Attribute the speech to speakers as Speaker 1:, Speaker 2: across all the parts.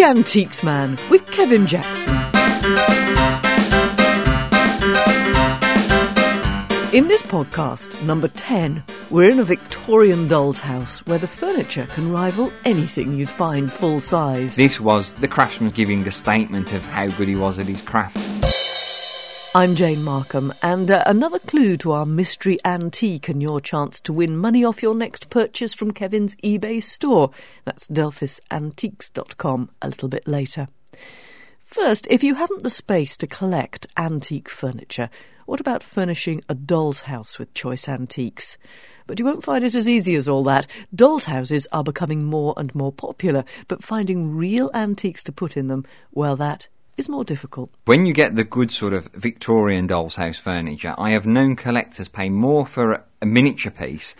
Speaker 1: The Antiques Man with Kevin Jackson. In this podcast, number 10, we're in a Victorian doll's house where the furniture can rival anything you'd find full size.
Speaker 2: This was the craftsman giving a statement of how good he was at his craft.
Speaker 1: I'm Jane Markham, and uh, another clue to our mystery antique and your chance to win money off your next purchase from Kevin's eBay store. That's delphisantiques.com a little bit later. First, if you haven't the space to collect antique furniture, what about furnishing a doll's house with choice antiques? But you won't find it as easy as all that. Doll's houses are becoming more and more popular, but finding real antiques to put in them, well, that is more difficult.
Speaker 2: When you get the good sort of Victorian doll's house furniture, I have known collectors pay more for a, miniature piece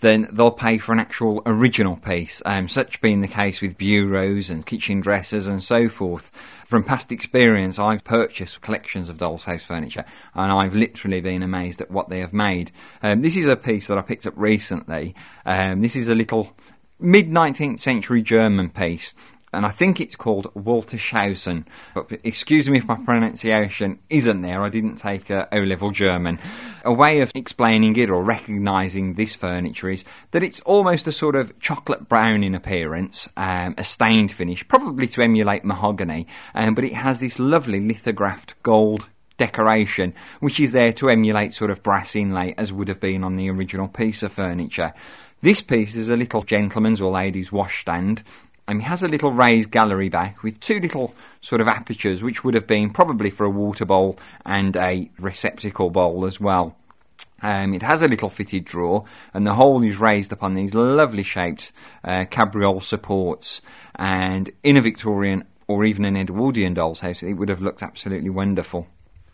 Speaker 2: than they'll pay for an actual original piece. Um, such being the case with bureaus and kitchen dressers and so forth. From past experience, I've purchased collections of doll's house furniture and I've literally been amazed at what they have made. Um, this is a piece that I picked up recently. Um, this is a little mid 19th century German piece and I think it's called Waltershausen. But excuse me if my pronunciation isn't there, I didn't take a O level German. A way of explaining it or recognising this furniture is that it's almost a sort of chocolate brown in appearance, um, a stained finish, probably to emulate mahogany, um, but it has this lovely lithographed gold decoration, which is there to emulate sort of brass inlay as would have been on the original piece of furniture. This piece is a little gentleman's or lady's washstand, and he has a little raised gallery back with two little sort of apertures, which would have been probably for a water bowl and a receptacle bowl as well. Um, it has a little fitted drawer, and the whole is raised upon these lovely shaped uh, cabriole supports. And in a Victorian or even an Edwardian doll's house, it would have looked absolutely wonderful.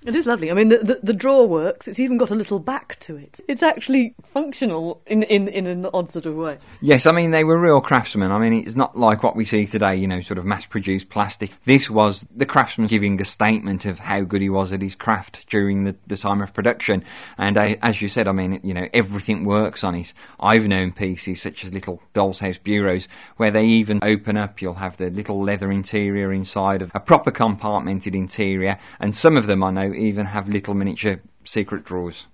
Speaker 1: It is lovely. I mean, the, the, the, drawer works. It's even got a little back to it. It's actually functional in, in, in an odd sort of way.
Speaker 2: Yes, I mean, they were real craftsmen. I mean, it's not like what we see today, you know, sort of mass produced plastic. This was the craftsman giving a statement of how good he was at his craft during the, the time of production. And I, as you said, I mean, you know, everything works on it. I've known pieces such as little doll's house bureaus where they even open up. You'll have the little leather interior inside of a proper compartmented interior. And some of them I know even have little miniature secret drawers.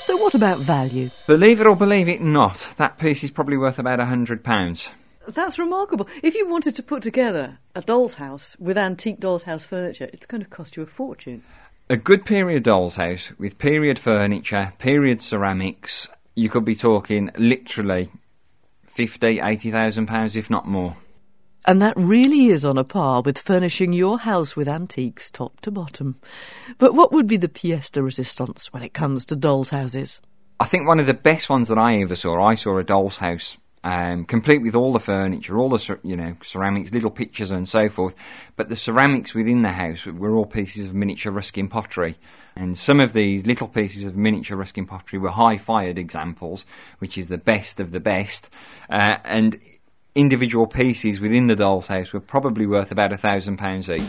Speaker 1: So, what about value?
Speaker 2: Believe it or believe it not, that piece is probably worth about a hundred pounds.
Speaker 1: That's remarkable. If you wanted to put together a doll's house with antique doll's house furniture, it's going to cost you a fortune.
Speaker 2: A good period doll's house with period furniture, period ceramics, you could be talking literally fifty, eighty thousand pounds, if not more.
Speaker 1: And that really is on a par with furnishing your house with antiques top to bottom. But what would be the pièce de résistance when it comes to dolls' houses?
Speaker 2: I think one of the best ones that I ever saw, I saw a doll's house um, complete with all the furniture, all the you know ceramics, little pictures and so forth. But the ceramics within the house were all pieces of miniature Ruskin pottery, and some of these little pieces of miniature Ruskin pottery were high-fired examples, which is the best of the best. Uh, and individual pieces within the doll's house were probably worth about a thousand pounds each.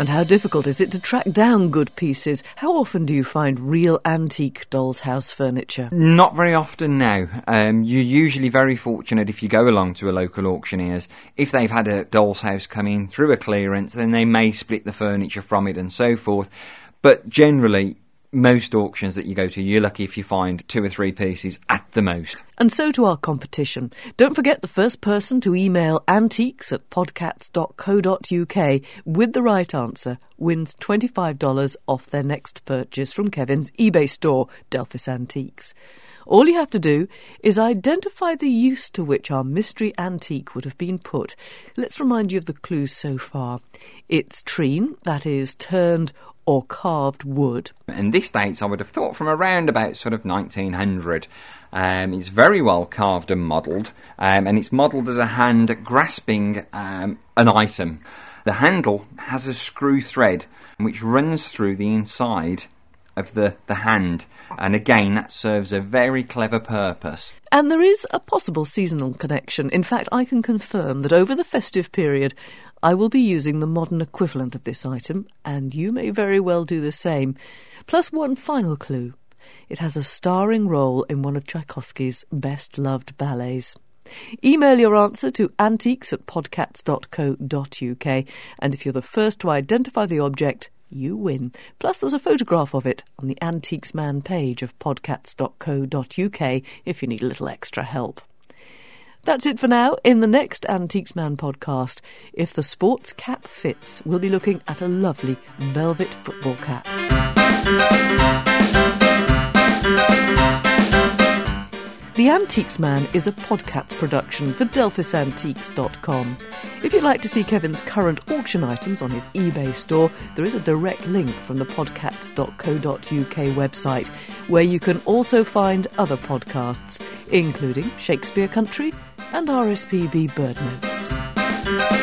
Speaker 1: And how difficult is it to track down good pieces? How often do you find real antique doll's house furniture?
Speaker 2: Not very often now. Um, you're usually very fortunate if you go along to a local auctioneer's. If they've had a doll's house come in through a clearance, then they may split the furniture from it and so forth. But generally, most auctions that you go to, you're lucky if you find two or three pieces at the most.
Speaker 1: And so to our competition. Don't forget the first person to email antiques at podcats.co.uk with the right answer wins $25 off their next purchase from Kevin's eBay store, Delphis Antiques. All you have to do is identify the use to which our mystery antique would have been put. Let's remind you of the clues so far. It's treen, that is, turned or carved wood.
Speaker 2: And this dates, I would have thought, from around about sort of 1900. Um, it's very well carved and modelled, um, and it's modelled as a hand grasping um, an item. The handle has a screw thread which runs through the inside of the, the hand, and again, that serves a very clever purpose.
Speaker 1: And there is a possible seasonal connection. In fact, I can confirm that over the festive period, I will be using the modern equivalent of this item, and you may very well do the same. Plus one final clue. It has a starring role in one of Tchaikovsky's best loved ballets. Email your answer to antiques at podcats.co.uk, and if you're the first to identify the object, you win. Plus, there's a photograph of it on the Antiques Man page of podcats.co.uk if you need a little extra help. That's it for now. In the next Antiques Man podcast, if the sports cap fits, we'll be looking at a lovely velvet football cap. The Antiques Man is a Podcats production for DelphisAntiques.com. If you'd like to see Kevin's current auction items on his eBay store, there is a direct link from the podcats.co.uk website, where you can also find other podcasts, including Shakespeare Country and RSPB Bird Notes.